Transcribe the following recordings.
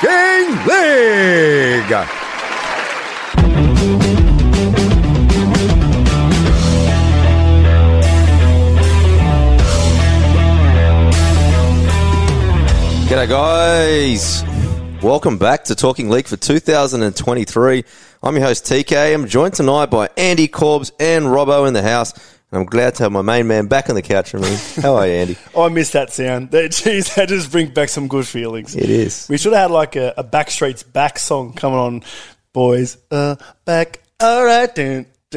Talking League. G'day, guys. Welcome back to Talking League for 2023. I'm your host, TK. I'm joined tonight by Andy Corbs and Robbo in the house. And I'm glad to have my main man back on the couch with me. How are you, Andy? Oh, I miss that sound. That, geez, that just brings back some good feelings. It is. We should have had like a, a Backstreet's Back song coming on, boys. Uh, back. All right, dun.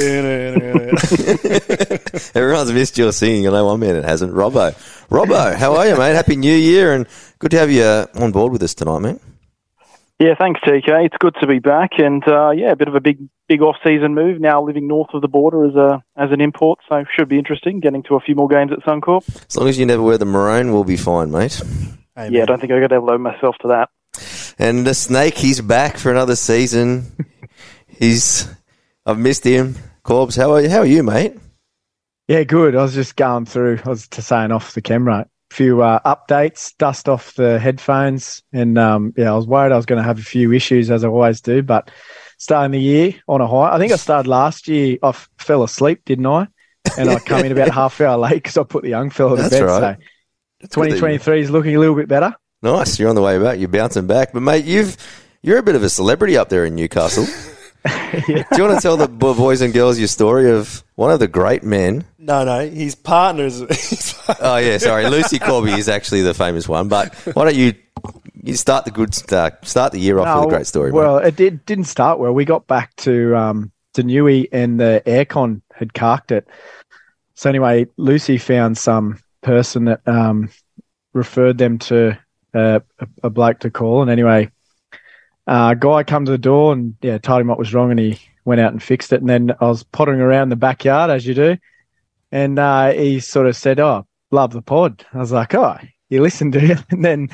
Everyone's missed your singing. I know one man that hasn't. Robbo. Robbo, how are you, mate? Happy New Year and good to have you uh, on board with us tonight, mate. Yeah, thanks, TK. It's good to be back, and uh, yeah, a bit of a big, big off-season move. Now living north of the border as a as an import, so should be interesting. Getting to a few more games at Suncorp. As long as you never wear the maroon, we'll be fine, mate. Hey, Yeah, I don't think I could ever load myself to that. And the snake, he's back for another season. he's, I've missed him. Corbs, how are you? How are you, mate? Yeah, good. I was just going through. I was just saying off the camera. Few uh, updates, dust off the headphones, and um, yeah, I was worried I was going to have a few issues as I always do. But starting the year on a high. I think I started last year. I f- fell asleep, didn't I? And I come in about half hour late because I put the young fella to That's bed. right. So 2023 is looking a little bit better. Nice, you're on the way back. You're bouncing back, but mate, you've you're a bit of a celebrity up there in Newcastle. Do you want to tell the boys and girls your story of one of the great men? No, no, his partner's. his Oh yeah, sorry, Lucy Corby is actually the famous one. But why don't you you start the good start, start the year off with a great story? Well, mate. it did didn't start well. We got back to um to Newey and the aircon had carked it. So anyway, Lucy found some person that um referred them to uh, a, a bloke to call, and anyway, uh, guy come to the door and yeah, told him what was wrong, and he went out and fixed it. And then I was pottering around the backyard as you do, and uh, he sort of said, "Oh, love the pod." I was like, "Oh, you listen to it," and then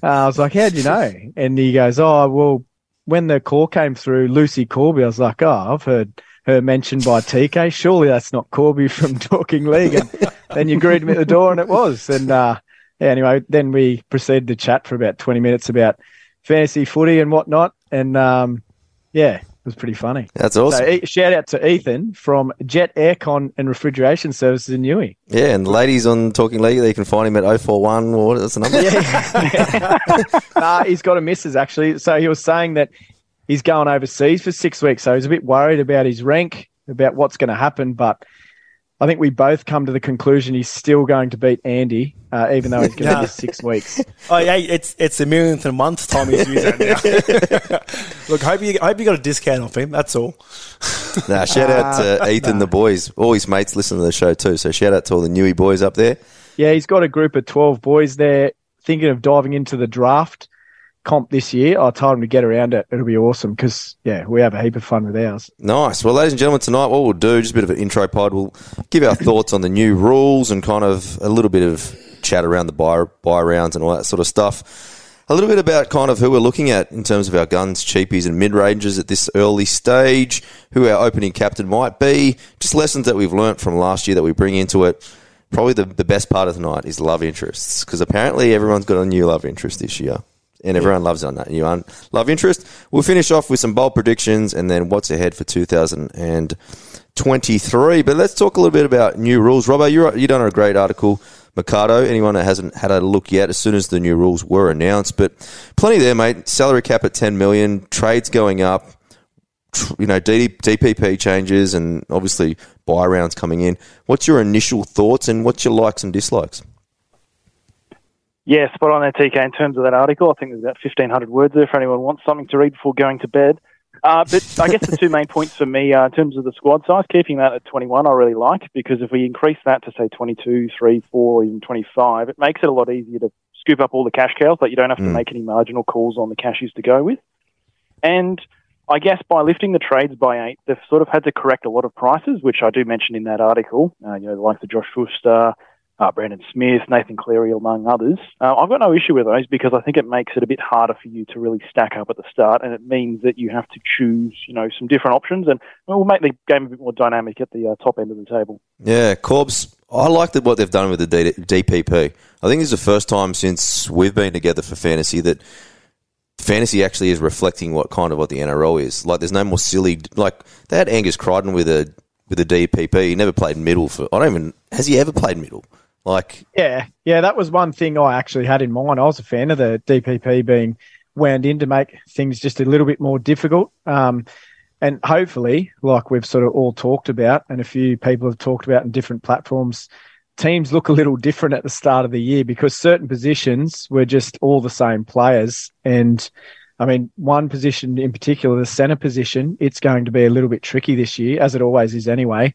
uh, I was like, "How do you know?" And he goes, "Oh, well, when the call came through, Lucy Corby." I was like, "Oh, I've heard her mentioned by TK. Surely that's not Corby from Talking League." And then you greeted me at the door, and it was. And uh, yeah, anyway, then we proceeded to chat for about twenty minutes about fantasy footy and whatnot, and um, yeah, it was pretty funny. That's awesome. So, shout out to Ethan from Jet Aircon and Refrigeration Services in Newey. yeah, and ladies on Talking League, they can find him at 041 or what's the number? uh, he's got a missus actually. So he was saying that he's going overseas for six weeks. So he's a bit worried about his rank, about what's going to happen. But I think we both come to the conclusion he's still going to beat Andy, uh, even though he's going to Nah. miss six weeks. oh, yeah, it's it's a millionth a month time he's using it. Look, hope you hope you got a discount off him. That's all. nah, shout out to Ethan, the boys. All his mates listen to the show too. So shout out to all the newy boys up there. Yeah, he's got a group of 12 boys there thinking of diving into the draft comp this year. I told him to get around it. It'll be awesome because, yeah, we have a heap of fun with ours. Nice. Well, ladies and gentlemen, tonight what we'll do, just a bit of an intro pod, we'll give our thoughts on the new rules and kind of a little bit of chat around the buy, buy rounds and all that sort of stuff. A little bit about kind of who we're looking at in terms of our guns, cheapies, and mid ranges at this early stage, who our opening captain might be, just lessons that we've learnt from last year that we bring into it. Probably the, the best part of the night is love interests, because apparently everyone's got a new love interest this year. And everyone loves on that new un- love interest. We'll finish off with some bold predictions and then what's ahead for 2023. But let's talk a little bit about new rules. Robbo, you you done a great article, Mikado. Anyone that hasn't had a look yet, as soon as the new rules were announced, but plenty there, mate. Salary cap at 10 million, trades going up, you know, DPP changes, and obviously buy rounds coming in. What's your initial thoughts and what's your likes and dislikes? Yeah, spot on there, TK. In terms of that article, I think there's about 1,500 words there for anyone who wants something to read before going to bed. Uh, but I guess the two main points for me uh, in terms of the squad size, keeping that at 21, I really like because if we increase that to say 22, 3, 4, even 25, it makes it a lot easier to scoop up all the cash cows, but you don't have to Mm. make any marginal calls on the cashies to go with. And I guess by lifting the trades by eight, they've sort of had to correct a lot of prices, which I do mention in that article. Uh, you know, like the Josh Fuster, uh, Brandon Smith, Nathan Cleary, among others. Uh, I've got no issue with those because I think it makes it a bit harder for you to really stack up at the start, and it means that you have to choose, you know, some different options, and it will make the game a bit more dynamic at the uh, top end of the table. Yeah, Corbs. I like what they've done with the D- DPP. I think it's the first time since we've been together for fantasy that fantasy actually is reflecting what kind of what the NRL is. Like, there's no more silly. Like they had Angus Crichton with a with a DPP. He never played middle for. I don't even. Has he ever played middle? Like, Yeah, yeah, that was one thing I actually had in mind. I was a fan of the DPP being wound in to make things just a little bit more difficult. Um, and hopefully, like we've sort of all talked about, and a few people have talked about in different platforms, teams look a little different at the start of the year because certain positions were just all the same players. And I mean, one position in particular, the centre position, it's going to be a little bit tricky this year, as it always is anyway.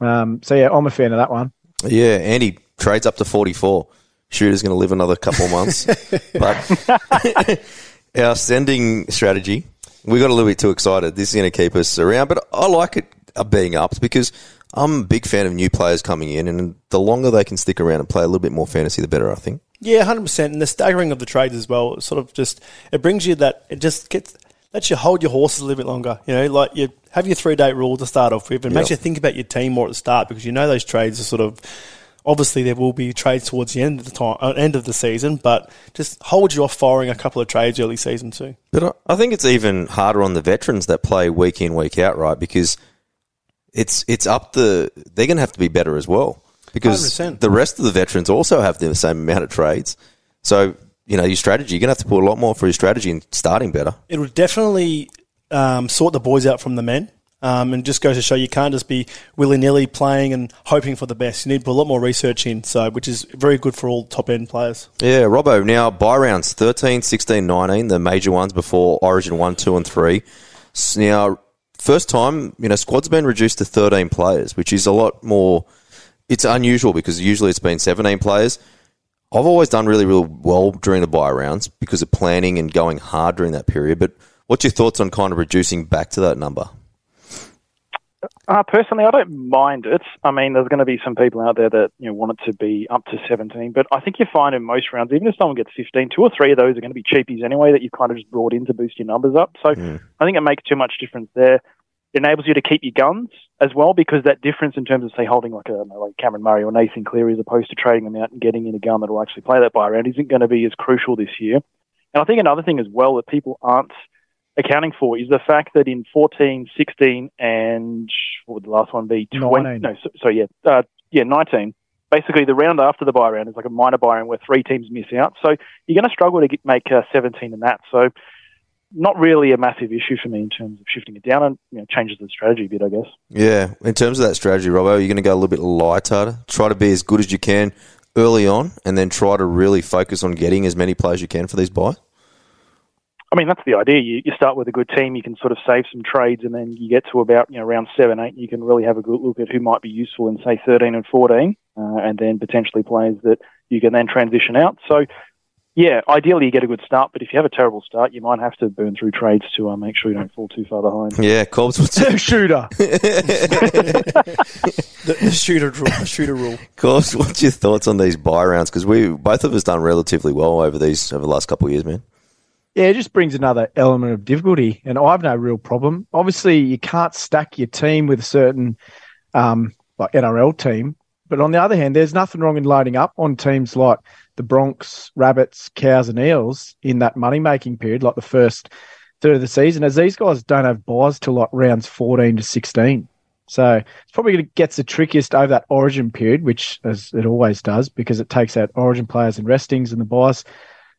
Um, so yeah, I'm a fan of that one. yeah, Andy trades up to 44. Shooter's going to live another couple of months. but our sending strategy, we got a little bit too excited. This is going to keep us around, but I like it uh, being upped because I'm a big fan of new players coming in, and the longer they can stick around and play a little bit more fantasy, the better, I think. Yeah, hundred percent. And the staggering of the trades as well, it sort of just it brings you that it just gets lets you hold your horses a little bit longer. You know, like you have your three day rule to start off with, and makes you think about your team more at the start because you know those trades are sort of obviously there will be trades towards the end of the time, uh, end of the season, but just hold you off firing a couple of trades early season too. But I- think it's even harder on the veterans that play week in, week out, right? Because it's it's up the they're going to have to be better as well because 100%. the rest of the veterans also have the same amount of trades. So you know your strategy, you're going to have to put a lot more for your strategy and starting better. It would definitely um, sort the boys out from the men. Um, and just goes to show you can't just be willy nilly playing and hoping for the best. You need to put a lot more research in, so which is very good for all top end players. Yeah, Robbo. Now buy rounds 13, 16, 19, the major ones before Origin one, two, and three. Now, first time you know squads been reduced to 13 players, which is a lot more. It's unusual because usually it's been 17 players. I've always done really, really well during the buy rounds because of planning and going hard during that period. But what's your thoughts on kind of reducing back to that number? Uh, personally, I don't mind it. I mean, there's going to be some people out there that you know want it to be up to 17, but I think you find in most rounds, even if someone gets 15, two or three of those are going to be cheapies anyway that you've kind of just brought in to boost your numbers up. So I think it makes too much difference there. It enables you to keep your guns as well because that difference in terms of say holding like a know, like Cameron Murray or Nathan Cleary as opposed to trading them out and getting in a gun that will actually play that buy round isn't going to be as crucial this year. And I think another thing as well that people aren't accounting for is the fact that in 14, 16, and what would the last one be? 20, 19. no, so, so yeah, uh, yeah, 19. Basically, the round after the buy round is like a minor buy round where three teams miss out. So you're going to struggle to get, make uh, 17 in that. So not really a massive issue for me in terms of shifting it down and you know, changes the strategy a bit, I guess. Yeah, in terms of that strategy, Robbo, you're going to go a little bit lighter, try to be as good as you can early on, and then try to really focus on getting as many players you can for these buys. I mean, that's the idea. You, you start with a good team, you can sort of save some trades, and then you get to about you know around seven, eight, you can really have a good look at who might be useful in say thirteen and fourteen, uh, and then potentially players that you can then transition out. So, yeah, ideally you get a good start, but if you have a terrible start, you might have to burn through trades to uh, make sure you don't fall too far behind. Yeah, Corbs what's your, Shooter. The, the shooter rule. The shooter rule. Cobbs, what's your thoughts on these buy rounds? Because we both of us done relatively well over these over the last couple of years, man. Yeah, it just brings another element of difficulty, and I have no real problem. Obviously, you can't stack your team with a certain um, like NRL team, but on the other hand, there's nothing wrong in loading up on teams like the Bronx, Rabbits, Cows, and Eels in that money making period, like the first third of the season, as these guys don't have buys till like rounds 14 to 16. So it's probably going to get the trickiest over that origin period, which as it always does, because it takes out origin players and restings and the buys.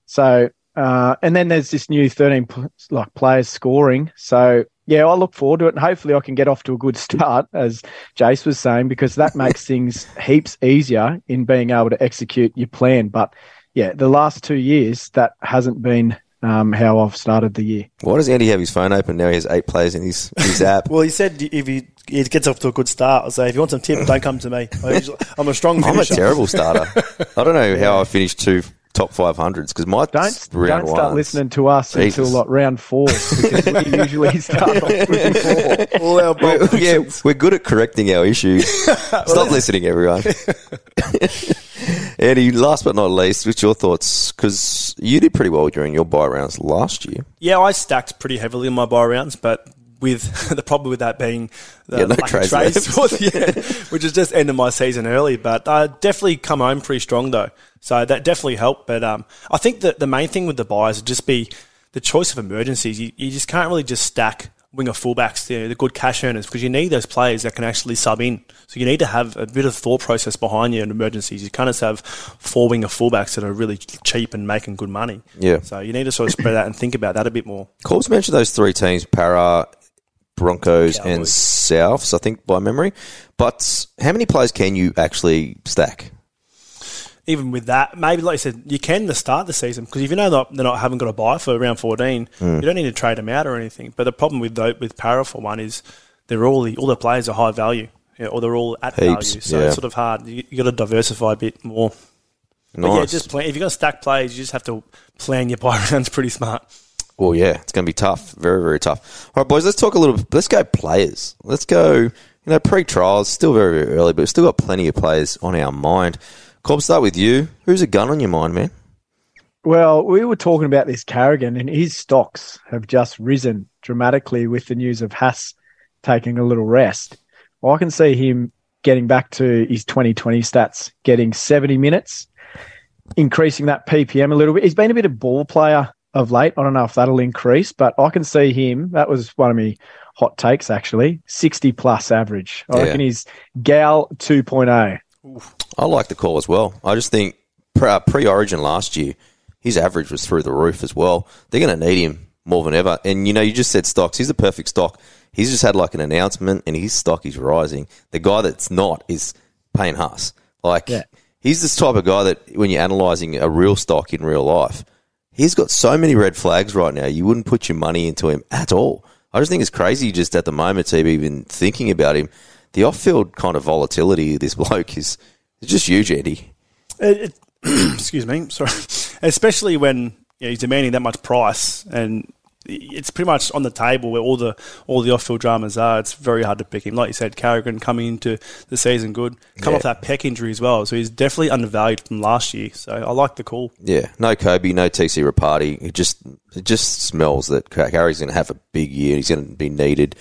So, uh, and then there's this new 13 pl- like players scoring. So yeah, I look forward to it, and hopefully I can get off to a good start, as Jace was saying, because that makes things heaps easier in being able to execute your plan. But yeah, the last two years that hasn't been um, how I've started the year. Why does Andy have his phone open now? He has eight players in his his app. Well, he said if he, he gets off to a good start, I'll say if you want some tip, don't come to me. I usually- I'm a strong I'm a terrible starter. I don't know how I finished two top 500s because my Don't round don't start ones- listening to us Jesus. until like round four because we usually start off with four. All our We're, yeah, we're good at correcting our issues. Stop listening, everyone. Eddie, last but not least, what's your thoughts? Because you did pretty well during your buy rounds last year. Yeah, I stacked pretty heavily in my buy rounds, but with the problem with that being the Yeah, no lack of trades trades left. towards which is just ended my season early. But I definitely come home pretty strong though, so that definitely helped. But um, I think that the main thing with the buys would just be the choice of emergencies. You, you just can't really just stack winger fullbacks, you know, the good cash earners, because you need those players that can actually sub in. So you need to have a bit of thought process behind you in emergencies. You can't just have four winger fullbacks that are really cheap and making good money. Yeah. So you need to sort of spread out and think about that a bit more. Coles mentioned those three teams: Para, Broncos, and Souths. I think by memory. But how many players can you actually stack? even with that, maybe like you said, you can to start the season because if you know that they're not haven't got a buy for round fourteen, hmm. you don't need to trade them out or anything. But the problem with tho- with Para for one is they're all the, all the players are high value, yeah, or they're all at Heaps, value, so yeah. it's sort of hard. You, you got to diversify a bit more. But yeah, Nice. just plan, if you're going to stack plays, you just have to plan your buy rounds pretty smart. Well, yeah, it's going to be tough. Very, very tough. All right, boys, let's talk a little. Let's go players. Let's go. You know, pre-trials still very, very early, but we've still got plenty of players on our mind. Cobb, start with you. Who's a gun on your mind, man? Well, we were talking about this Carrigan, and his stocks have just risen dramatically with the news of Haas taking a little rest. Well, I can see him getting back to his 2020 stats, getting 70 minutes, increasing that PPM a little bit. He's been a bit of ball player of late. I don't know if that'll increase, but I can see him. That was one of my hot takes, actually. 60 plus average. I Yeah. reckon he's Gal oh. 2.0. I like the call as well. I just think pre- pre-origin last year, his average was through the roof as well. They're going to need him more than ever. And, you know, you just said stocks. He's the perfect stock. He's just had like an announcement and his stock is rising. The guy that's not is Payne Haas. Like, Yeah. he's this type of guy that when you're analysing a real stock in real life, he's got so many red flags right now. You wouldn't put your money into him at all. I just think it's crazy just at the moment to even thinking about him. The off-field kind of volatility of this bloke is, just huge, Eddie. It, it, excuse me, sorry. Especially when you know, he's demanding that much price, and it's pretty much on the table where all the all the off-field dramas are. It's very hard to pick him. Like you said, Carrigan coming into the season good, come Yeah. off that pec injury as well, so he's definitely undervalued from last year. So I like the call. Yeah, no Kobe, no TC Rapati. It just it just smells that Gary's going to have a big year. He's going to be needed.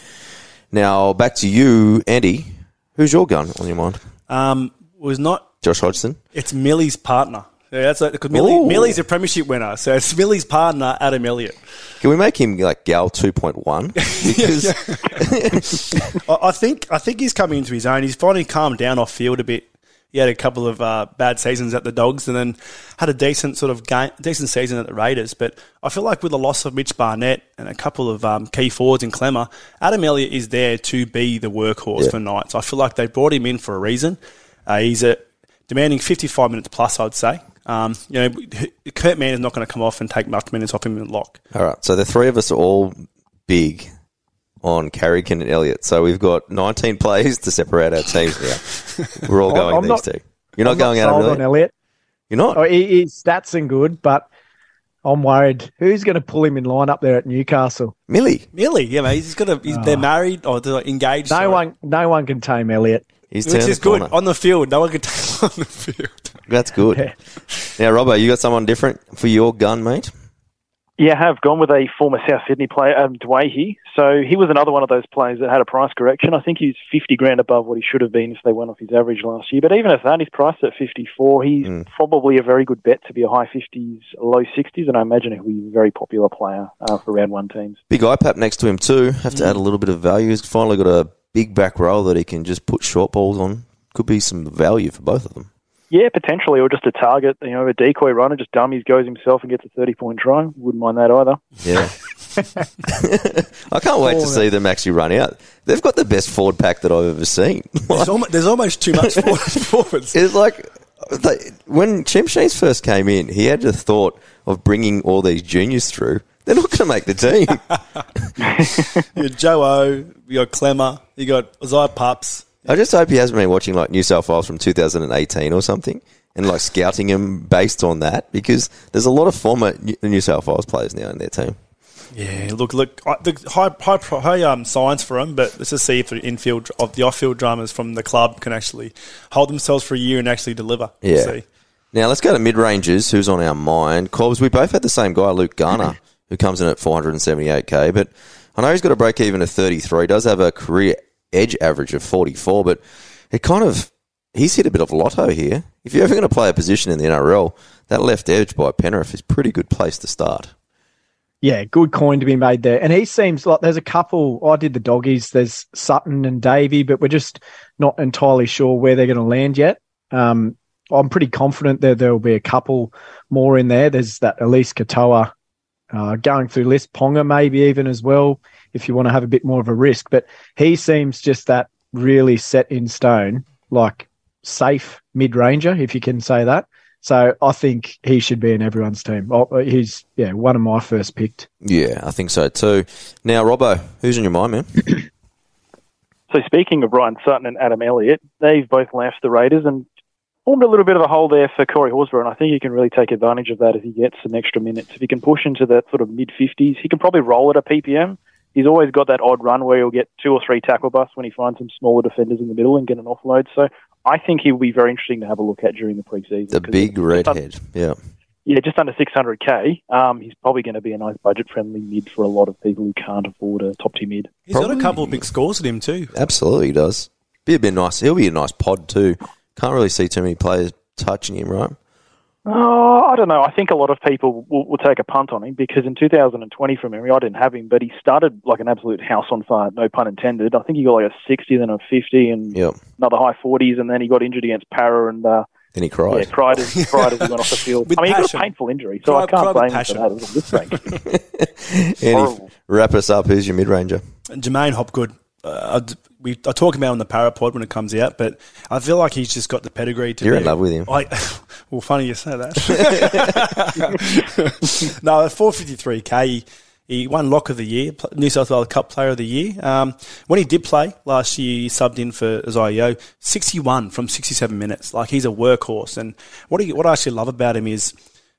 Now back to you, Andy. Who's your gun on your mind? Um, was not Josh Hodgson. it's Millie's partner. Yeah, that's because Millie, Ooh. Millie's a premiership winner, so it's Millie's partner, Adam Elliott. Can we make him like Gal two point one? Because I I think I think he's coming into his own. He's finally calmed down off field a bit. He had a couple of uh, bad seasons at the Dogs, and then had a decent sort of game, decent season at the Raiders. But I feel like with the loss of Mitch Barnett and a couple of um, key forwards in Klemmer, Adam Elliott is there to be the workhorse Yeah. for Knights. I feel like they brought him in for a reason. Uh, he's a, demanding 55 minutes plus, I'd say. Um, you know, Kurt Mann is not going to come off and take much minutes off him in the lock. all right, so the three of us are all big on Carrigan and Elliott. So we've got nineteen players to separate our teams now. We're all I'm- going I'm these not- two. You're not I'm going out sold on on Elliott. Elliot. You're not. Oh, he, his stats are good, but I'm worried who's going to pull him in line up there at Newcastle. Millie. Millie, yeah, mate, he's got a, he's, they're married or they're engaged. No sorry. one, no one can tame Elliot. He's Which is good corner. on the field. No one can tame him on the field. That's good. Yeah. Now, Robbo, you got someone different for your gun, mate? Yeah, I have gone with a former South Sydney player, Adam Doueihi. So he was another one of those players that had a price correction. I think he's 50 grand above what he should have been if they went off his average last year. But even at that, he's priced at 54. He's Mm. probably a very good bet to be a high 50s, low 60s, and I imagine he'll be a very popular player uh, for round one teams. Big IPAP next to him too. Have to add a little bit of value. He's finally got a big back row that he can just put short balls on. Could be some value for both of them. Yeah, potentially, or just a target, you know, a decoy runner, just dummies, goes himself and gets a 30 point try. Wouldn't mind that either. Yeah. I can't wait to see uh, them actually run out. They've got the best forward pack that I've ever seen. There's almost, there's almost too much forward- forwards. It's like they, when Tim Sheens first came in, he had the thought of bringing all these juniors through. They're not going to make the team. You got Joe O, you got Klemmer, you got Isaiah Pups. I just hope he hasn't been watching like New South Wales from 2018 or something. and like scouting him based on that because there's a lot of former New- South Wales players now in their team. Yeah, look, look, the high, high, high um, signs for him, but let's just see if the infield of the off-field dramas from the club can actually hold themselves for a year and actually deliver. Yeah. see. Now let's go to mid ranges. Who's on our mind? Cobbs, we both had the same guy, Luke Garner, who comes in at 478k. But I know he's got a break even of 33. Does have a career edge average of 44, but it kind of he's hit a bit of lotto here. If you're ever going to play a position in the NRL, that left edge by Penrith is pretty good place to start. Yeah, good coin to be made there. And he seems like there's a couple. I did the doggies. There's Sutton and Davey, but we're just not entirely sure where they're going to land yet. Um, I'm pretty confident that there will be a couple more in there. There's that Eliesa Katoa uh, going through list, Ponga maybe even as well, if you want to have a bit more of a risk. But he seems just that really set in stone, like safe mid ranger, if you can say that. So I think he should be in everyone's team. Oh, uh, he's yeah one of my first picked. Yeah, I think so too. Now, Robbo, who's in your mind, man? So speaking of Ryan Sutton and Adam Elliott, they've both left the Raiders and formed a little bit of a hole there for Corey Horsburgh, and I think he can really take advantage of that if he gets some extra minutes. If he can push into that sort of mid 50s, he can probably roll at a PPM. He's always got that odd run where he'll get two or three tackle busts when he finds some smaller defenders in the middle and get an offload. So I think he will be very interesting to have a look at during the preseason. The big just un- redhead. Yeah. yeah, just under 600k. Um, he's probably going to be a nice budget-friendly mid for a lot of people who can't afford a top-tier mid. He's got a couple of big scores at him too. Absolutely, he does. Be a bit nice. He'll be a nice pod too. Can't really see too many players touching him, right? Oh, I don't know. I think a lot of people will, will take a punt on him because in 2020, from memory, I didn't have him, but he started like an absolute house on fire, no pun intended. I think he got like a 60, then a 50, and Yep. another high 40s, and then he got injured against Para and uh, Then he cried. yeah, cried. cried as, cried as he went off the field. With I mean, he got a painful injury, so I can't blame him for that. It was a this thing. Andy, wrap us up. Who's your mid ranger? J'maine Hopgood, uh, I, we, I talk about him on the Parapod when it comes out, but I feel like he's just got the pedigree to You're be. in love with him. I, well, funny you say that. no, at 453k, he, he won Lock of the Year, New South Wales Cup Player of the Year. Um, when he did play last year, he subbed in for Zio, 61 from 67 minutes. Like he's a workhorse, and what he, what I actually love about him is.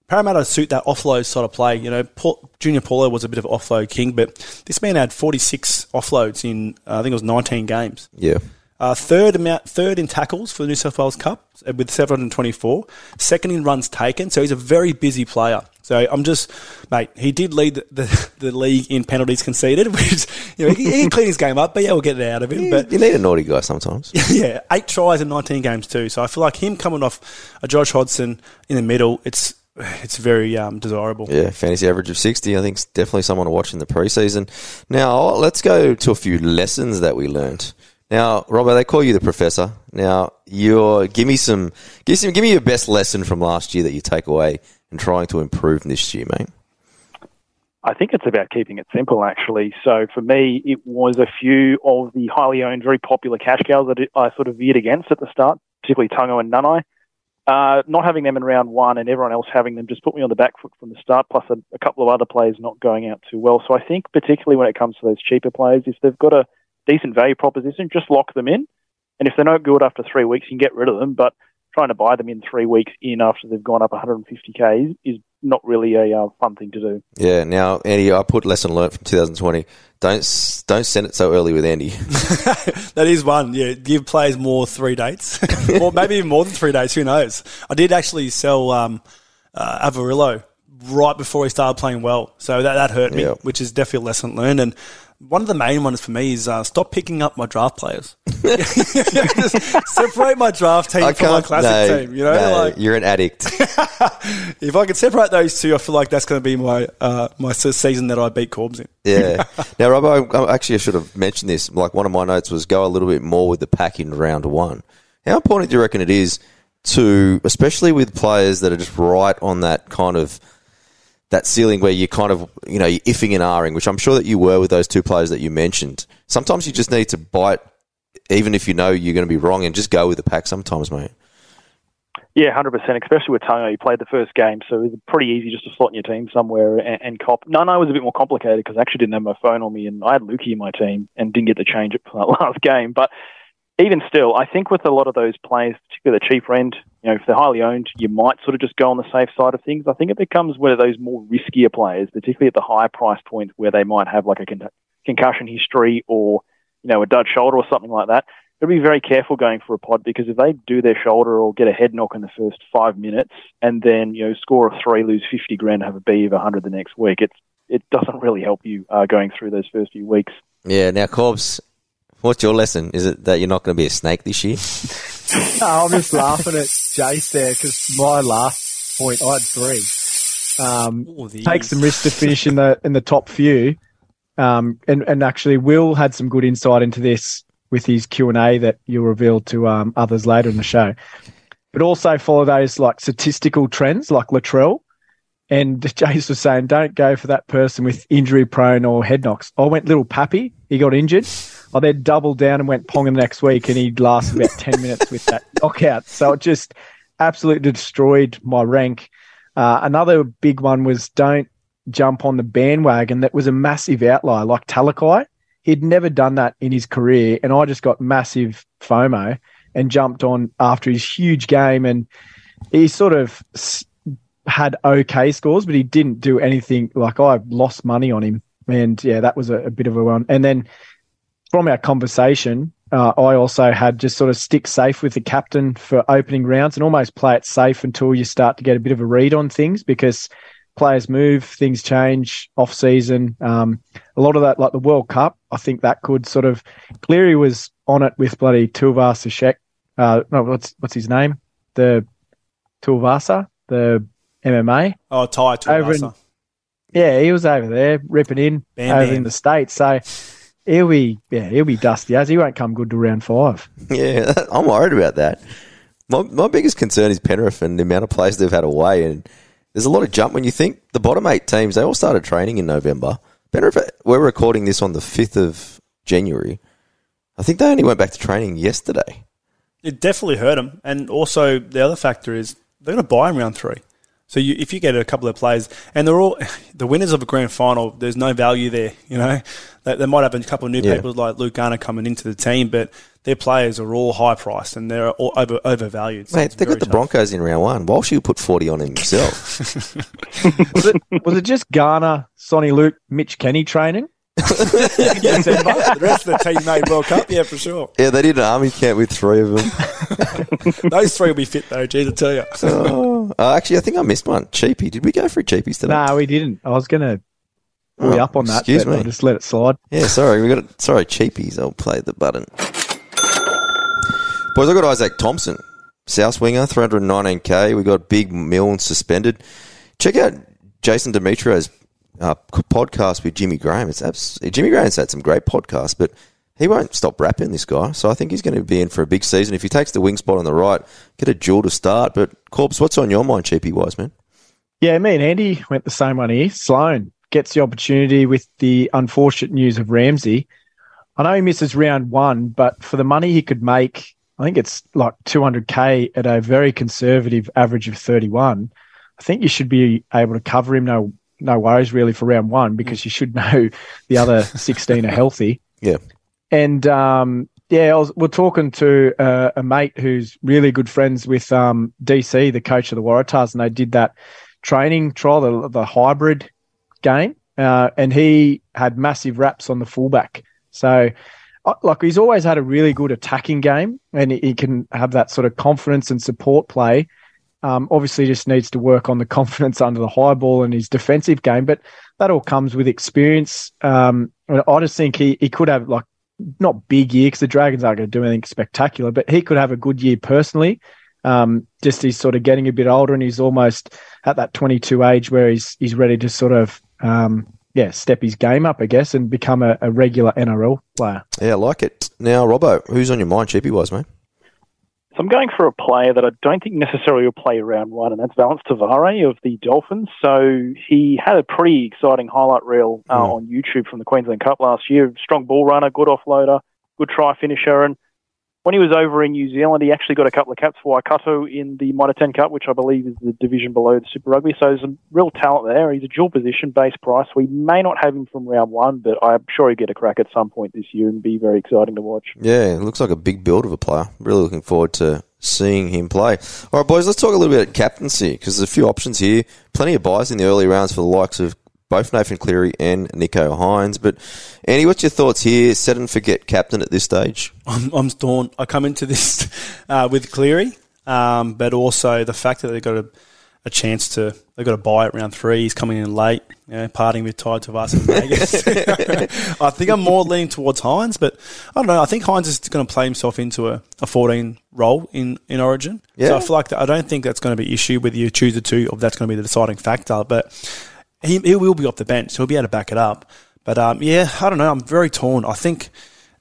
Parramatta suit that offload sort of play. You know, Paul, Junior Paulo was a bit of offload king, but this man had 46 offloads in, uh, I think it was 19 games. Yeah. Uh, third amount, third in tackles for the New South Wales Cup uh, with 724. Second in runs taken. So he's a very busy player. So I'm just, mate. He did lead the, the, the league in penalties conceded, which you know he, he can clean his game up, but yeah, we'll get it out of him. But you need a naughty guy sometimes. yeah, eight tries in 19 games too. So I feel like him coming off a Josh Hodgson in the middle, it's it's very um, desirable. Yeah, fantasy average of 60. I think it's definitely someone to watch in the preseason. Now, let's go to a few lessons that we learned. Now, Robert, they call you the professor. Now, you're give me some, give some, give me your best lesson from last year that you take away and trying to improve this year, mate. I think it's about keeping it simple, actually. So for me, it was a few of the highly owned, very popular cash cows that I sort of veered against at the start, particularly Tungo and Nunai. Uh, not having them in round one and everyone else having them just put me on the back foot from the start, plus a, a couple of other players not going out too well. So I think, particularly when it comes to those cheaper players, if they've got a decent value proposition, just lock them in. And if they're not good after three weeks, you can get rid of them. But trying to buy them in three weeks in after they've gone up 150k is, is not really a uh, fun thing to do. Yeah. Now, Andy, I put lesson learned from 2020. Don't don't send it so early with Andy. That is one. Yeah, give players more three dates, or maybe even more than three dates. Who knows? I did actually sell um, uh, Avarillo right before he started playing well, so that that hurt me, Yeah. which is definitely a lesson learned. And one of the main ones for me is uh, stop picking up my draft players. Just separate my draft team I from my classic no, team. You know, no, like you're an addict. if I could separate those two, I feel like that's going to be my uh, my season that I beat Corbs in. Yeah. now, Rob, I, I actually I should have mentioned this. Like one of my notes was go a little bit more with the pack in round one. How important do you reckon it is to, especially with players that are just right on that kind of that ceiling where you're kind of you know you're iffing and ahhing, which I'm sure that you were with those two players that you mentioned. Sometimes you just need to bite, even if you know you're going to be wrong, and just go with the pack. Sometimes, mate. Yeah, hundred percent. Especially with Tungo, he played the first game, so it was pretty easy just to slot in your team somewhere and, and cop. Nano was a bit more complicated because I actually didn't have my phone on me, and I had Lukey in my team and didn't get to change it for that last game. But even still, I think with a lot of those players, particularly the cheaper end, you know, if they're highly owned, you might sort of just go on the safe side of things. I think it becomes one of those more riskier players, particularly at the higher price point where they might have like a con- concussion history or, you know, a dud shoulder or something like that. You'll be very careful going for a pod because if they do their shoulder or get a head knock in the first five minutes and then, you know, score a three, lose 50 grand, have a B of 100 the next week, it's, it doesn't really help you uh, going through those first few weeks. Yeah, now, Corbs, what's your lesson? Is it that you're not going to be a snake this year? No, I'm just laughing at Jace there because my last point, I had three. Um, Ooh, take some risk to finish in the in the top few. Um, and and actually, Will had some good insight into this with his Q and A that you'll reveal to um, others later in the show. But also follow those like statistical trends, like Latrell. And Jace was saying, don't go for that person with injury prone or head knocks. I went little Pappy. He got injured. I then doubled down and went Ponga the next week, and he lasted about 10 minutes with that knockout. So it just absolutely destroyed my rank. Uh, another big one was don't jump on the bandwagon that was a massive outlier, like Talakai. He'd never done that in his career, and I just got massive FOMO and jumped on after his huge game. And he sort of had okay scores, but he didn't do anything. Like I lost money on him, and yeah, that was a, a bit of a one. And then from our conversation, uh, I also had just sort of stick safe with the captain for opening rounds and almost play it safe until you start to get a bit of a read on things because players move, things change off season. Um, a lot of that, like the World Cup, I think that could sort of. Cleary was on it with bloody Tuivasa Sheck. Uh, no, what's what's his name? The Tuivasa, the MMA. Oh, Ty in- Yeah, he was over there ripping in Bam, over in the states. So he'll be yeah he'll be dusty as he won't come good to round five. Yeah, I'm worried about that. My, my biggest concern is Penrith and the amount of players they've had away. And there's a lot of jump when you think the bottom eight teams, they all started training in November. Penrith, we're recording this on the 5th of January. I think they only went back to training yesterday. It definitely hurt them. And also, the other factor is they're going to buy in round three. So you, if you get a couple of players, and they're all the winners of a grand final, there's no value there. You know, they, they might have a couple of new Yeah. people like Luke Garner coming into the team, but their players are all high priced and they're all over overvalued. So Mate, they very got the tough. Broncos in round one. Walsh, you put 40 on himself. Was it was it just Garner, Sonny Luke, Mitch Kenny training? The rest of the team made World Cup, yeah, for sure. yeah, they did an army camp with three of them. Those three will be fit though, geez, I tell you. oh, uh, actually, I think I missed one. Cheapy. Did we go for cheapies today? No, we didn't. I was gonna pull you Oh, up on that, excuse me. I just let it slide. Yeah, sorry, we got it. Sorry, cheapies. I'll play the button. Boys, I got Izaac Thompson, South winger, 319k. We got Big Milne suspended. Check out Jason Demetriou's uh, podcast with Jimmy Graham. It's abs- Jimmy Graham's had some great podcasts, but he won't stop rapping. This guy, so I think he's going to be in for a big season. If he takes the wing spot on the right, get a duel to start. But Corpse, what's on your mind, cheapy wise man? Yeah, me and Andy went the same one here. Sloan gets the opportunity with the unfortunate news of Ramsey. I know he misses round one, but for the money he could make, I think it's like 200k at a very conservative average of 31. I think you should be able to cover him. No, no worries really for round one because you should know the other 16 are healthy. Yeah. And um, yeah, I was, we're talking to uh, a mate who's really good friends with um, DC, the coach of the Waratahs, and they did that training trial, the, the hybrid game, uh, and he had massive raps on the fullback. So, uh, like, he's always had a really good attacking game, and he, he can have that sort of confidence and support play. Um, obviously, just needs to work on the confidence under the high ball and his defensive game, but that all comes with experience. Um, I just think he, he could have like not big year because the Dragons aren't going to do anything spectacular, but he could have a good year personally. Um, just he's sort of getting a bit older and he's almost at that 22 age where he's he's ready to sort of um, yeah step his game up, I guess, and become a, a regular NRL player. Yeah, I like it. Now, Robbo, who's on your mind, cheapy wise mate? So I'm going for a player that I don't think necessarily will play round one, and that's Valynce Te Whare of the Dolphins. So he had a pretty exciting highlight reel uh, Mm. on YouTube from the Queensland Cup last year. Strong ball runner, good offloader, good try finisher, and when he was over in New Zealand, he actually got a couple of caps for Waikato in the Mitre 10 Cup, which I believe is the division below the Super Rugby. So there's some real talent there. He's a dual position base price. We may not have him from round one, but I'm sure he'll get a crack at some point this year and be very exciting to watch. Yeah, it looks like a big build of a player. Really looking forward to seeing him play. All right, boys, let's talk a little bit about captaincy because there's a few options here. Plenty of buys in the early rounds for the likes of both Nathan Cleary and Nicho Hynes. But Andy, what's your thoughts here? Set and forget captain at this stage. I'm, I'm torn. I come into this uh, with Cleary, um, but also the fact that they've got a, a chance to they've got to buy it round three. He's coming in late, you know, parting with Ty Tavas in Vegas. I think I'm more leaning towards Hynes, but I don't know. I think Hynes is going to play himself into a, a 14 role in, in Origin. Yeah. So I feel like that, I don't think that's going to be issue whether you choose the two, or that's going to be the deciding factor. But he, he will be off the bench, so he'll be able to back it up. But um, yeah, I don't know. I'm very torn. I think.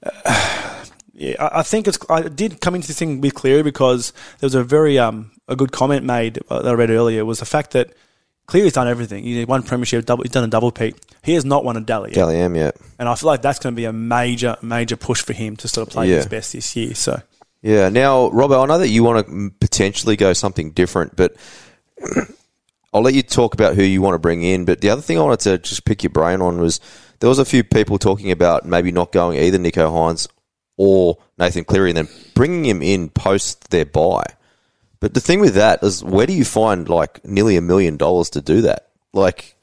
Uh, yeah, I, I think it's. I did come into this thing with Cleary because there was a very um a good comment made uh, that I read earlier was the fact that Cleary's done everything. He won premiership, double, he's done a double peak. He has not won a Dally yet, Dally M, yeah. and I feel like that's going to be a major major push for him to sort of play Yeah. his best this year. So Yeah. Now, Robbo, I know that you want to potentially go something different, but I'll let you talk about who you want to bring in. But the other thing I wanted to just pick your brain on was there was a few people talking about maybe not going either Nicho Hynes or Nathan Cleary and then bringing him in post their buy. But the thing with that is, where do you find like nearly a million dollars to do that? Like,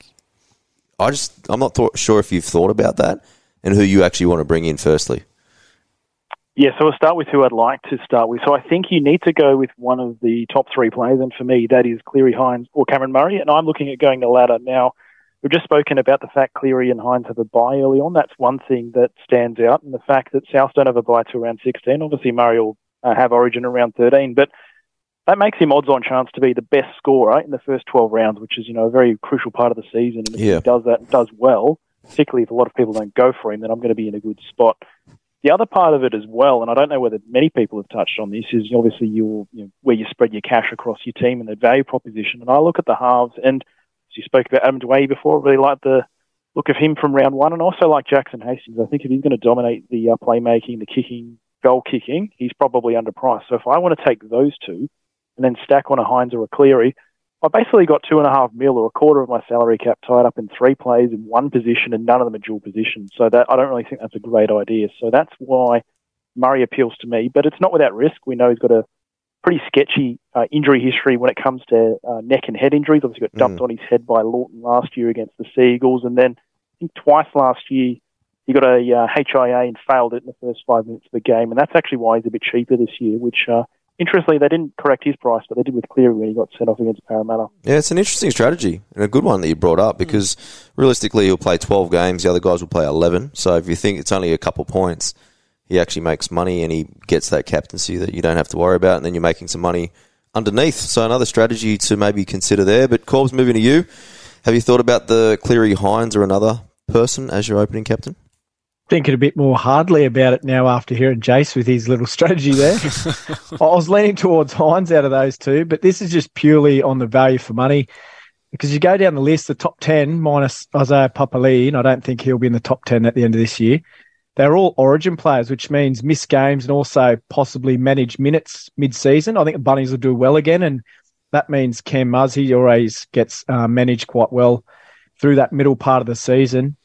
I just, I'm not thought, sure if you've thought about that and who you actually want to bring in firstly. Yeah, so we'll start with who I'd like to start with. So I think you need to go with one of the top three players, and for me, that is Cleary, Hynes, or Cameron Murray. And I'm looking at going the latter. Now, we've just spoken about the fact Cleary and Hynes have a buy early on. That's one thing that stands out, and the fact that South don't have a buy to around 16. Obviously, Murray will uh, have Origin around 13, but that makes him odds-on chance to be the best scorer in the first 12 rounds, which is you know a very crucial part of the season. And if Yeah. he does that and does well, particularly if a lot of people don't go for him, then I'm going to be in a good spot. The other part of it as well, and I don't know whether many people have touched on this, is obviously you know, where you spread your cash across your team and the value proposition. And I look at the halves, and as you spoke about Adam Doueihi before, I really like the look of him from round one, and also like Jackson Hastings. I think if he's going to dominate the uh, playmaking, the kicking, goal kicking, he's probably underpriced. So if I want to take those two and then stack on a Hynes or a Cleary, I basically got two and a half mil or a quarter of my salary cap tied up in three plays in one position, and none of them are dual positions. So that I don't really think that's a great idea. So that's why Murray appeals to me, but it's not without risk. We know he's got a pretty sketchy uh, injury history when it comes to uh, neck and head injuries. Obviously, got dumped on his head by Lawton last year against the Seagulls, and then I think twice last year he got a uh, HIA and failed it in the first five minutes of the game, and that's actually why he's a bit cheaper this year. Which, uh, interestingly, they didn't correct his price, but they did with Cleary when he got sent off against Parramatta. Yeah, it's an interesting strategy and a good one that you brought up because realistically he'll play 12 games, the other guys will play 11. So if you think it's only a couple points, he actually makes money and he gets that captaincy that you don't have to worry about, and then you're making some money underneath. So another strategy to maybe consider there. But Corbs, moving to you, have you thought about the Cleary Hynes or another person as your opening captain? Thinking a bit more hardly about it now after hearing Jace with his little strategy there. I was leaning towards Hynes out of those two, but this is just purely on the value for money. Because you go down the list, the top 10 minus Isaiah Papali, and I don't think he'll be in the top 10 at the end of this year. They're all origin players, which means missed games and also possibly managed minutes mid season. I think the Bunnies will do well again, and that means Cam Muzzy always gets uh, managed quite well through that middle part of the season.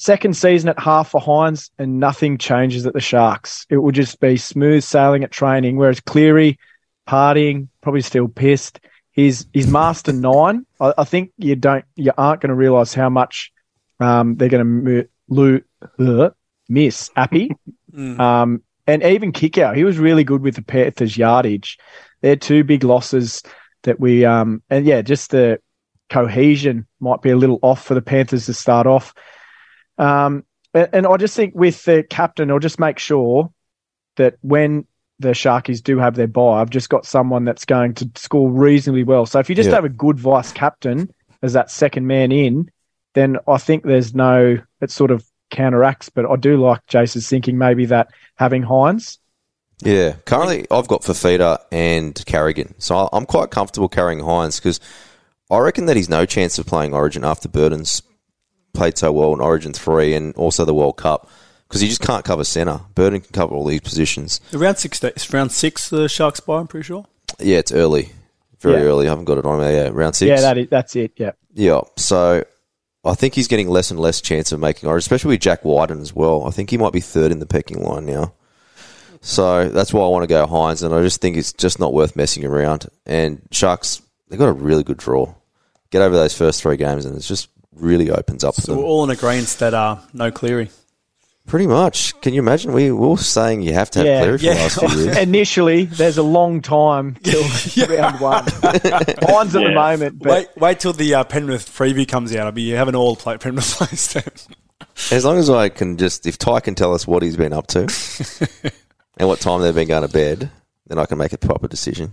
Second season at half for Hynes, and nothing changes at the Sharks. It will just be smooth sailing at training, whereas Cleary, partying, probably still pissed. He's he's master nine. I, I think you don't you aren't going to realise how much um, they're going to lo- uh, miss Appy. Um, and even kick out, he was really good with the Panthers' yardage. They're two big losses that we um and yeah, just the cohesion might be a little off for the Panthers to start off. Um, and, I just think with the captain, I'll just make sure that when the Sharkies do have their buy, I've just got someone that's going to score reasonably well. So if you just Yeah. have a good vice captain as that second man in, then I think there's no it sort of counteracts. But I do like Jason's thinking maybe that having Hynes. Yeah, currently I've got Fifita and Carrigan, so I'm quite comfortable carrying Hynes because I reckon that he's no chance of playing Origin after Burton's played so well in Origin three and also the World Cup. because you just can't cover centre. Burton can cover all these positions. Round six, it's round six, the Sharks by, I'm pretty sure. Yeah, it's early, very Yeah. early. I haven't got it on there. Yeah, round six. Yeah, that is, that's it. Yeah. Yeah, so I think he's getting less and less chance of making origin, especially with Jack Wighton as well. I think he might be third in the pecking line now. So that's why I want to go Hynes, and I just think it's just not worth messing around. And Sharks, they've got a really good draw. Get over those first three games, and it's just really opens up for So them. we're all in agreement that uh, no Cleary. Pretty much. Can you imagine? We were saying you have to have Yeah, Cleary for yeah. the last few years. Initially, there's a long time till round one. Mine's at the moment, but wait, wait till the uh, Penrith preview comes out. I'll be having all play Penrith players then. As long as I can just, if Ty can tell us what he's been up to and what time they've been going to bed, then I can make a proper decision.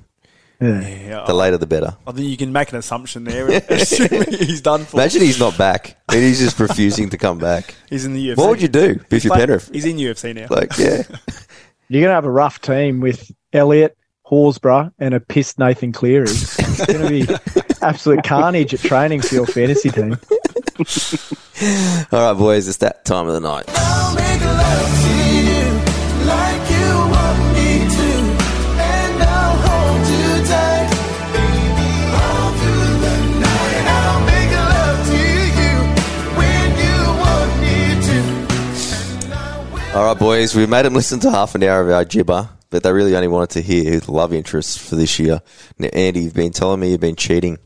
Yeah, The later, the better. I think you can make an assumption there. assuming he's done for. Imagine he's not back and he's just refusing to come back. He's in the UFC. What would you do if you're Play- Penrith? He's in UFC now. Like, yeah. you're going to have a rough team with Elliot, Horsburgh, and a pissed Nathan Cleary. It's going to be absolute carnage at training for your fantasy team. All right, boys, it's that time of the night. All right, boys, We've made them listen to half an hour of our gibber, but they really only wanted to hear who the love interest for this year. Now, Andy, you've been telling me you've been cheating.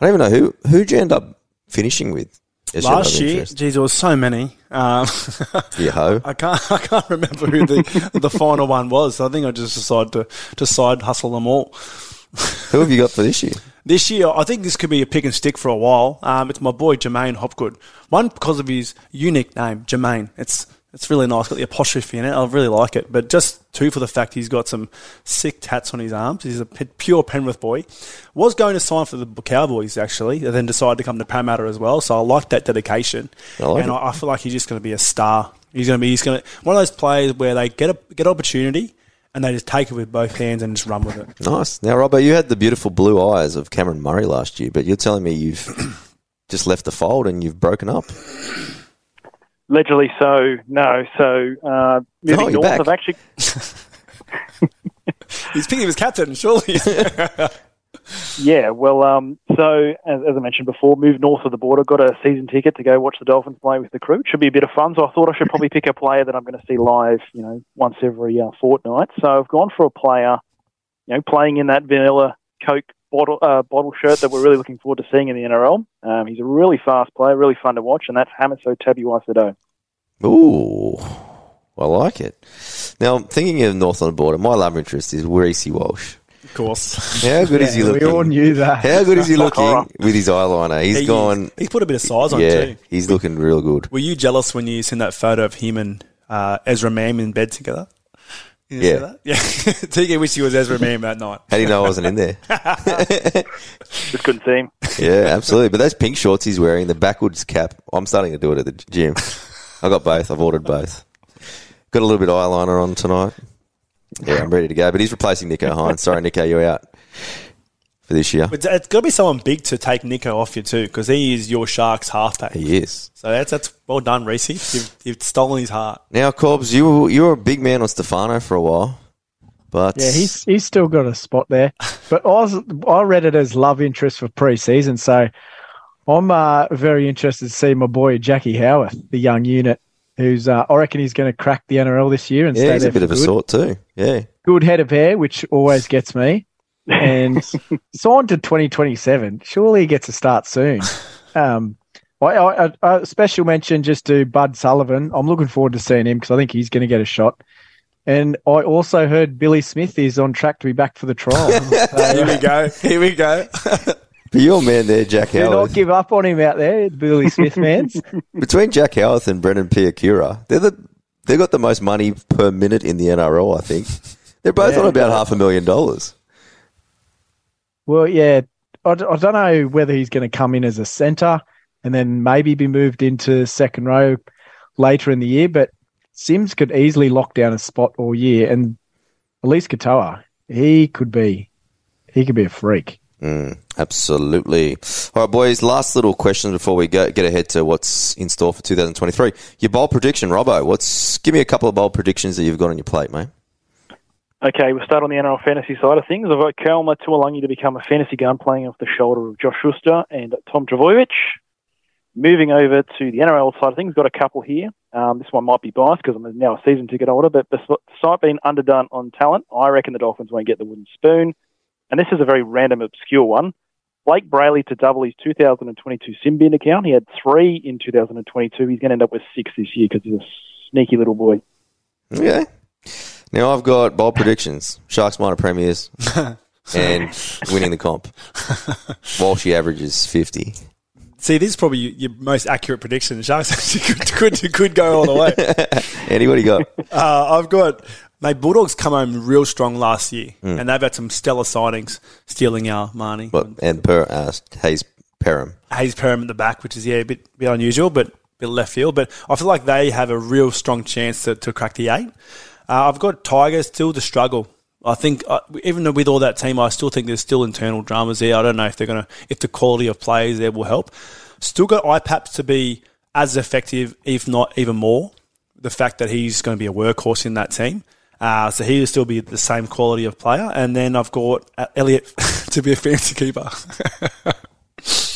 I don't even know who who'd you end up finishing with. as your Last year, interest? geez, there was so many. Um, you hoe. I can't, I can't remember who the, the final one was. I think I just decided to, to side hustle them all. Who have you got for this year? This year, I think this could be a pick and stick for a while. Um, it's my boy J'maine Hopgood. One because of his unique name, J'maine. It's it's really nice. Got the apostrophe in it. I really like it. But just two for the fact he's got some sick tats on his arms. He's a pure Penrith boy. Was going to sign for the Cowboys actually, and then decided to come to Parramatta as well. So I like that dedication. I like and it. I, I feel like he's just going to be a star. He's going to be. He's going to one of those players where they get a get opportunity. And they just take it with both hands and just run with it. Nice. Now, Robert, you had the beautiful blue eyes of Cameron Murray last year, but you're telling me you've just left the fold and you've broken up. Allegedly so, no. So uh, moving Oh, you're north, back. I've actually He's picking his captain, surely. Yeah, well, um, so as, as I mentioned before, moved north of the border, got a season ticket to go watch the Dolphins play with the crew. It should be a bit of fun. So I thought I should probably pick a player that I'm going to see live, you know, once every uh, fortnight. So I've gone for a player, you know, playing in that vanilla Coke bottle uh, bottle shirt that we're really looking forward to seeing in the NRL. Um, he's a really fast player, really fun to watch, and that's Hamiso Tabuai Ooh, I like it. Now, thinking of North on the border, my love interest is Reece Walsh. of course. How good is he Yeah, we all knew that. How good is he looking with his eyeliner? He's He- gone. He's put a bit of size on Yeah, too. he's looking real good. Were you jealous when you seen that photo of him and uh, Ezra Mam in bed together? You Yeah. that? Yeah. TK wished he was Ezra Mam that night. How do you know I wasn't in there? Just couldn't see him. Yeah, absolutely. But those pink shorts he's wearing, the backwards cap, I'm starting to do it at the gym. I got both. I've ordered both. Got a little bit of eyeliner on tonight. Yeah, I'm ready to go. But he's replacing Nicho Hynes. Sorry, Nicho, you're out for this year. But it's got to be someone big to take Nicho off you too, because he is your Sharks halfback. He is. So that's that's well done, Reece. You've, you've stolen his heart. Now, Corbs, you were, you were a big man on Stefano for a while. But Yeah, he's he's still got a spot there. But I was I read it as love interest for pre-season, so I'm uh, very interested to see my boy Jackie Howarth, the young unit, who's uh, I reckon he's going to crack the NRL this year and yeah, stay he's there a bit for of a good. sort too. Yeah. Good head of hair, which always gets me, and so on to 2027. Surely he gets a start soon. Um, I, I, I, a special mention just to Bud Sullivan. I'm looking forward to seeing him because I think he's going to get a shot. And I also heard Billy Smith is on track to be back for the trial. So, Here we go. Here we go. But your man there, Jack Do not give up on him out there, the Billy Smith mans. Between Jack Howarth and Brendan Piakura, they're the they've got the most money per minute in the NRL. I think they're both Yeah. on about half a million dollars. Well, yeah, I don't know whether he's going to come in as a centre and then maybe be moved into second row later in the year, but Sims could easily lock down a spot all year. And Eliesa Katoa, he could be, he could be a freak. Mm, absolutely. All right, boys. Last little question before we go, get ahead to what's in store for 2023. Your bold prediction, Robbo. What's give me a couple of bold predictions that you've got on your plate, mate. Okay, we'll start on the NRL fantasy side of things. I've got Kelma Tuilagi to become a fantasy gun playing off the shoulder of Josh Schuster and Tom Trbojevic. Moving over to the NRL side of things, got a couple here. Um, this one might be biased because I'm now a season ticket holder, but despite being underdone on talent, I reckon the Dolphins won't get the wooden spoon. And this is a very random, obscure one. Blayke Brailey to double his 2022 Symbian account. He had three in 2022. He's going to end up with six this year because he's a sneaky little boy. Okay. Now I've got bold predictions. Sharks minor premiers and winning the comp. Walshy averages 50. See, this is probably your, most accurate prediction. Sharks actually could, could, could go all the way. Andy, what do you got? Uh, I've got, mate, Bulldogs come home real strong last year, and they've had some stellar signings stealing our money. What, and per, uh, Hayze Perham. Hayze Perham at the back, which is, yeah, a bit, bit unusual, but a bit left field. But I feel like they have a real strong chance to, to crack the eight. Uh, I've got Tigers still to struggle. I think uh, even with all that team, I still think there's still internal dramas there. I don't know if they're gonna if the quality of players there will help. Still got IPAPs to be as effective, if not even more. The fact that he's going to be a workhorse in that team, uh, so he will still be the same quality of player. And then I've got uh, Elliot to be a fancy keeper.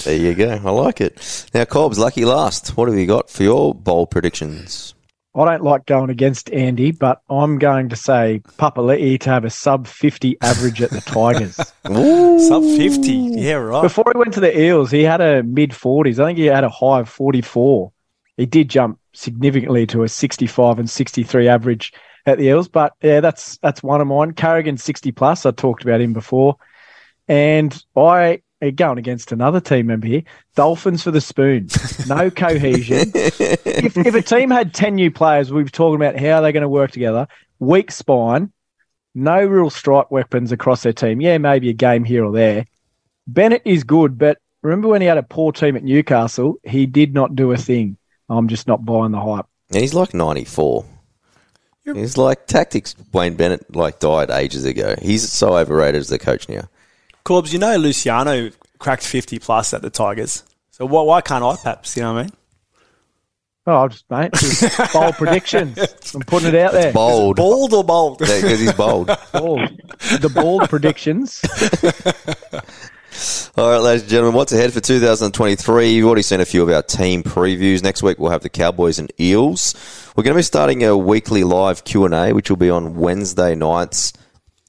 There you go. I like it. Now, Cobbs, lucky last. What have you got for your bold predictions? I don't like going against Andy, but I'm going to say Papali'i to have a sub 50 average at the Tigers. Sub fifty, yeah, right. Before he went to the Eels, he had a mid 40s. I think he had a high of 44. He did jump significantly to a 65 and 63 average at the Eels, but yeah, that's that's one of mine. Carrigan 60 plus. I talked about him before, and I going against another team member here. Dolphins for the spoon. No cohesion. if, if a team had 10 new players, we were talking about how they're going to work together. Weak spine, no real strike weapons across their team. Yeah, maybe a game here or there. Bennett is good, but remember when he had a poor team at Newcastle? He did not do a thing. I'm just not buying the hype. And he's like 94. He's like tactics. Wayne Bennett like died ages ago. He's so overrated as the coach now. Corbs, you know Luciano cracked 50 plus at the Tigers. So why, why can't I perhaps, you know what I mean? Oh, I'll just, mate, just bold predictions. I'm putting it out there. Bold. Bald or bold? Because he's bold. Bold. The bold predictions. All right, ladies and gentlemen, what's ahead for 2023? You've already seen a few of our team previews. Next week we'll have the Cowboys and Eels. We're going to be starting a weekly live Q&A, which will be on Wednesday nights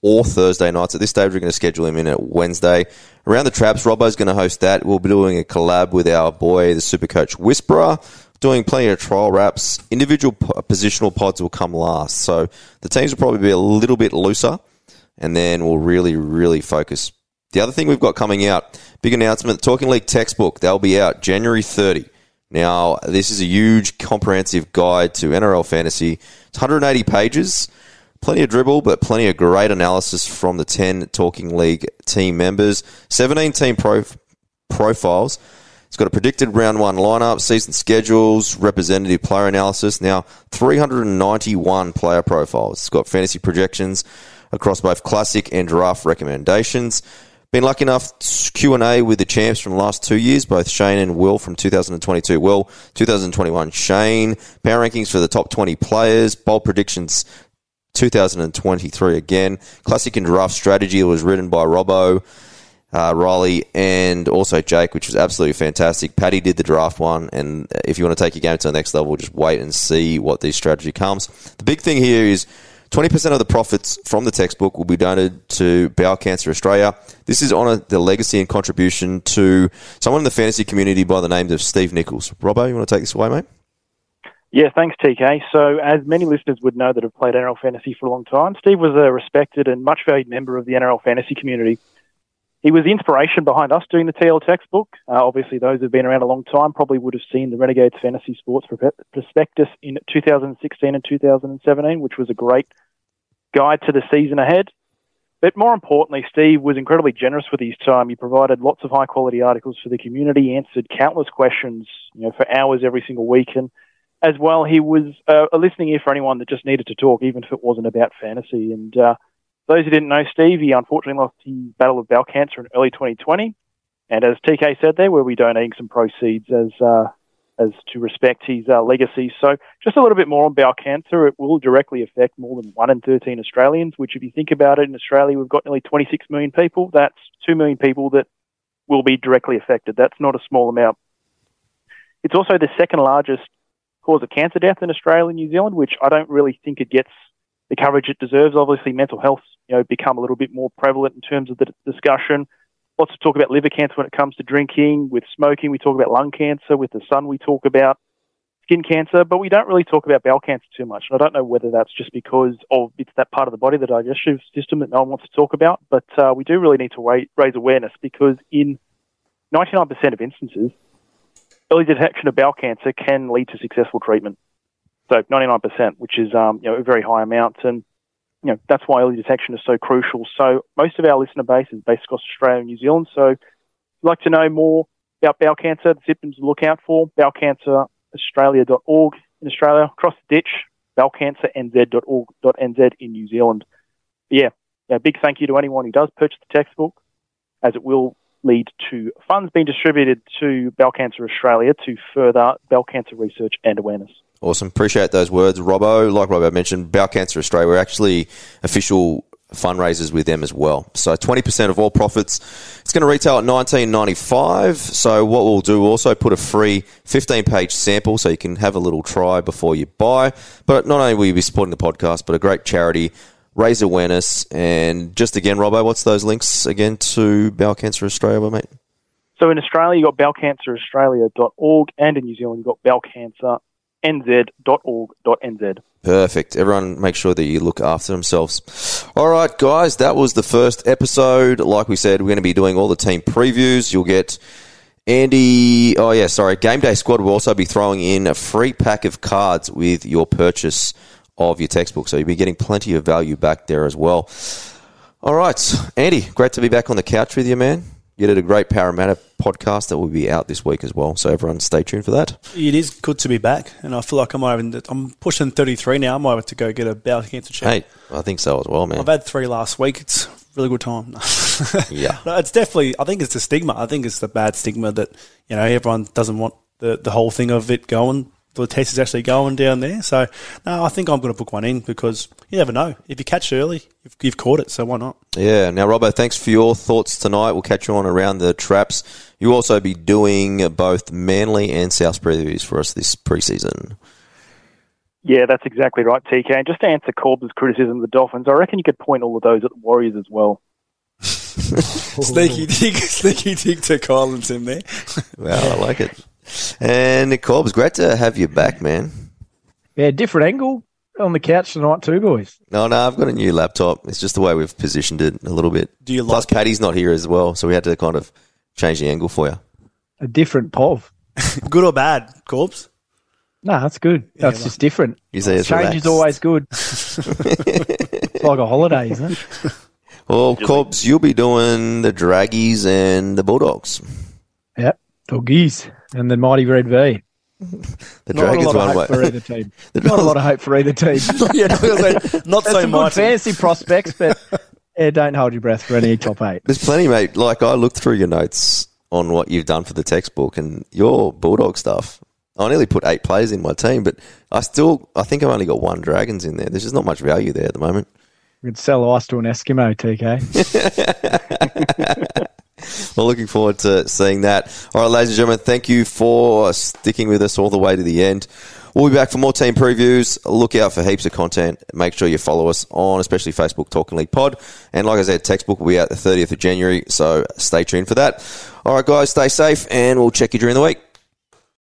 or Thursday nights. At this stage, we're going to schedule him in at Wednesday. Around the Traps, Robbo's going to host that. We'll be doing a collab with our boy, the Supercoach Whisperer, doing plenty of trial wraps. Individual positional pods will come last. So the teams will probably be a little bit looser, and then we'll really, really focus. The other thing we've got coming out, big announcement, Talking League textbook. They'll be out January 30. Now, this is a huge comprehensive guide to NRL fantasy. It's 180 pages. Plenty of dribble, but plenty of great analysis from the 10 Talking League team members. 17 team pro- profiles. It's got a predicted round one lineup, season schedules, representative player analysis. Now, 391 player profiles. It's got fantasy projections across both classic and draft recommendations. Been lucky enough Q and A with the champs from the last two years, both Shane and Will from 2022. Will 2021. Shane power rankings for the top 20 players, bold predictions 2023 again. Classic and draft strategy was written by Robbo, uh, Riley, and also Jake, which was absolutely fantastic. Paddy did the draft one, and if you want to take your game to the next level, just wait and see what this strategy comes. The big thing here is 20% of the profits from the textbook will be donated to Bowel Cancer Australia. This is on the legacy and contribution to someone in the fantasy community by the name of Steve Nichols. Robbo, you want to take this away, mate? Yeah, thanks, TK. So, as many listeners would know that have played NRL fantasy for a long time, Steve was a respected and much valued member of the NRL fantasy community. He was the inspiration behind us doing the TL textbook. Uh, obviously, those who've been around a long time probably would have seen the Renegades Fantasy Sports Prospectus in 2016 and 2017, which was a great guide to the season ahead. But more importantly, Steve was incredibly generous with his time. He provided lots of high quality articles for the community, answered countless questions, you know, for hours every single week, and as well, he was uh, a listening ear for anyone that just needed to talk, even if it wasn't about fantasy. And uh, those who didn't know, Steve, he unfortunately lost his battle of bowel cancer in early 2020. And as TK said there, we'll be donating some proceeds as uh, as to respect his uh, legacy. So just a little bit more on bowel cancer. It will directly affect more than 1 in 13 Australians, which if you think about it, in Australia we've got nearly 26 million people. That's 2 million people that will be directly affected. That's not a small amount. It's also the second largest cause of cancer death in Australia and New Zealand, which I don't really think it gets the coverage it deserves. Obviously, mental health, you know, become a little bit more prevalent in terms of the discussion. Lots of talk about liver cancer when it comes to drinking. With smoking, we talk about lung cancer. With the sun, we talk about skin cancer, but we don't really talk about bowel cancer too much. And I don't know whether that's just because of it's that part of the body, the digestive system, that no one wants to talk about. But uh, we do really need to raise awareness because in 99% of instances, early detection of bowel cancer can lead to successful treatment. So 99%, which is um, you know a very high amount, and you know that's why early detection is so crucial. So most of our listener base is based across Australia and New Zealand. So if you'd like to know more about bowel cancer, the symptoms to look out for, bowelcanceraustralia.org in Australia, across the ditch, bowelcancernz.org.nz in New Zealand. But yeah, yeah, big thank you to anyone who does purchase the textbook, as it will lead to funds being distributed to Bowel Cancer Australia to further bowel cancer research and awareness. Awesome. Appreciate those words, Robbo. Like Robbo mentioned, Bowel Cancer Australia, we're actually official fundraisers with them as well. So 20% of all profits. It's going to retail at 19.95. So what we'll do, also put a free 15 page sample so you can have a little try before you buy. But not only will you be supporting the podcast, but a great charity, raise awareness. And just again, Robbo, what's those links again to Bowel Cancer Australia, mate? So in Australia, you've got bowelcanceraustralia.org, and in New Zealand, you've got bowelcancernz.org.nz. Perfect. Everyone, make sure that you look after themselves. All right, guys, that was the first episode. Like we said, we're going to be doing all the team previews. You'll get Andy. Oh, yeah, sorry. Game Day Squad will also be throwing in a free pack of cards with your purchase of your textbook. So you'll be getting plenty of value back there as well. All right, Andy, great to be back on the couch with you, man. You did a great Parramatta podcast that will be out this week as well. So everyone, stay tuned for that. It is good to be back, and I feel like I'm over. I'm pushing 33 now. I might have to go get a bowel cancer check. Hey, I think so as well, man. I've had three last week. It's a really good time. Yeah. No, it's definitely. I think it's the stigma. I think it's the bad stigma that you know everyone doesn't want the the whole thing of it going. The test is actually going down there. So no, I think I'm going to book one in because you never know. If you catch early, you've, you've caught it. So why not? Yeah. Now, Robbo, thanks for your thoughts tonight. We'll catch you on around the traps. You'll also be doing both Manly and South previews for us this preseason. Yeah, that's exactly right, TK. And just to answer Corb's criticism of the Dolphins, I reckon you could point all of those at the Warriors as well. Sneaky dig, sneaky dig to Collins in there. Well, I like it. And Nick Corbs, great to have you back, man. Yeah, different angle on the couch tonight too, boys. No, no, I've got a new laptop. It's just the way we've positioned it a little bit. Do you Plus, like it? Paddy's not here as well, so we had to kind of change the angle for you. A different POV. Good or bad, Corbs? No, that's good. That's just different. You say it's Change is always good. it's like a holiday, isn't it? Well, Corbs, you'll be doing the Draggies and the Bulldogs. Yep. Doggies and the mighty Red V. The Not Dragons of hope for way. either team. Not a lot of hope for either team. yeah, say, not so some much. good fancy prospects, but yeah, don't hold your breath for any top eight. There's plenty, mate. Like I looked through your notes on what you've done for the textbook and your Bulldog stuff. I nearly put eight players in my team, but I still, I think I've only got one Dragons in there. There's just not much value there at the moment. We could sell ice to an Eskimo, TK. Well, looking forward to seeing that. All right, ladies and gentlemen, thank you for sticking with us all the way to the end. We'll be back for more team previews. Look out for heaps of content. Make sure you follow us on, especially Facebook Talking League Pod. And like I said, textbook will be out the 30th of January, so stay tuned for that. All right, guys, stay safe, and we'll check you during the week.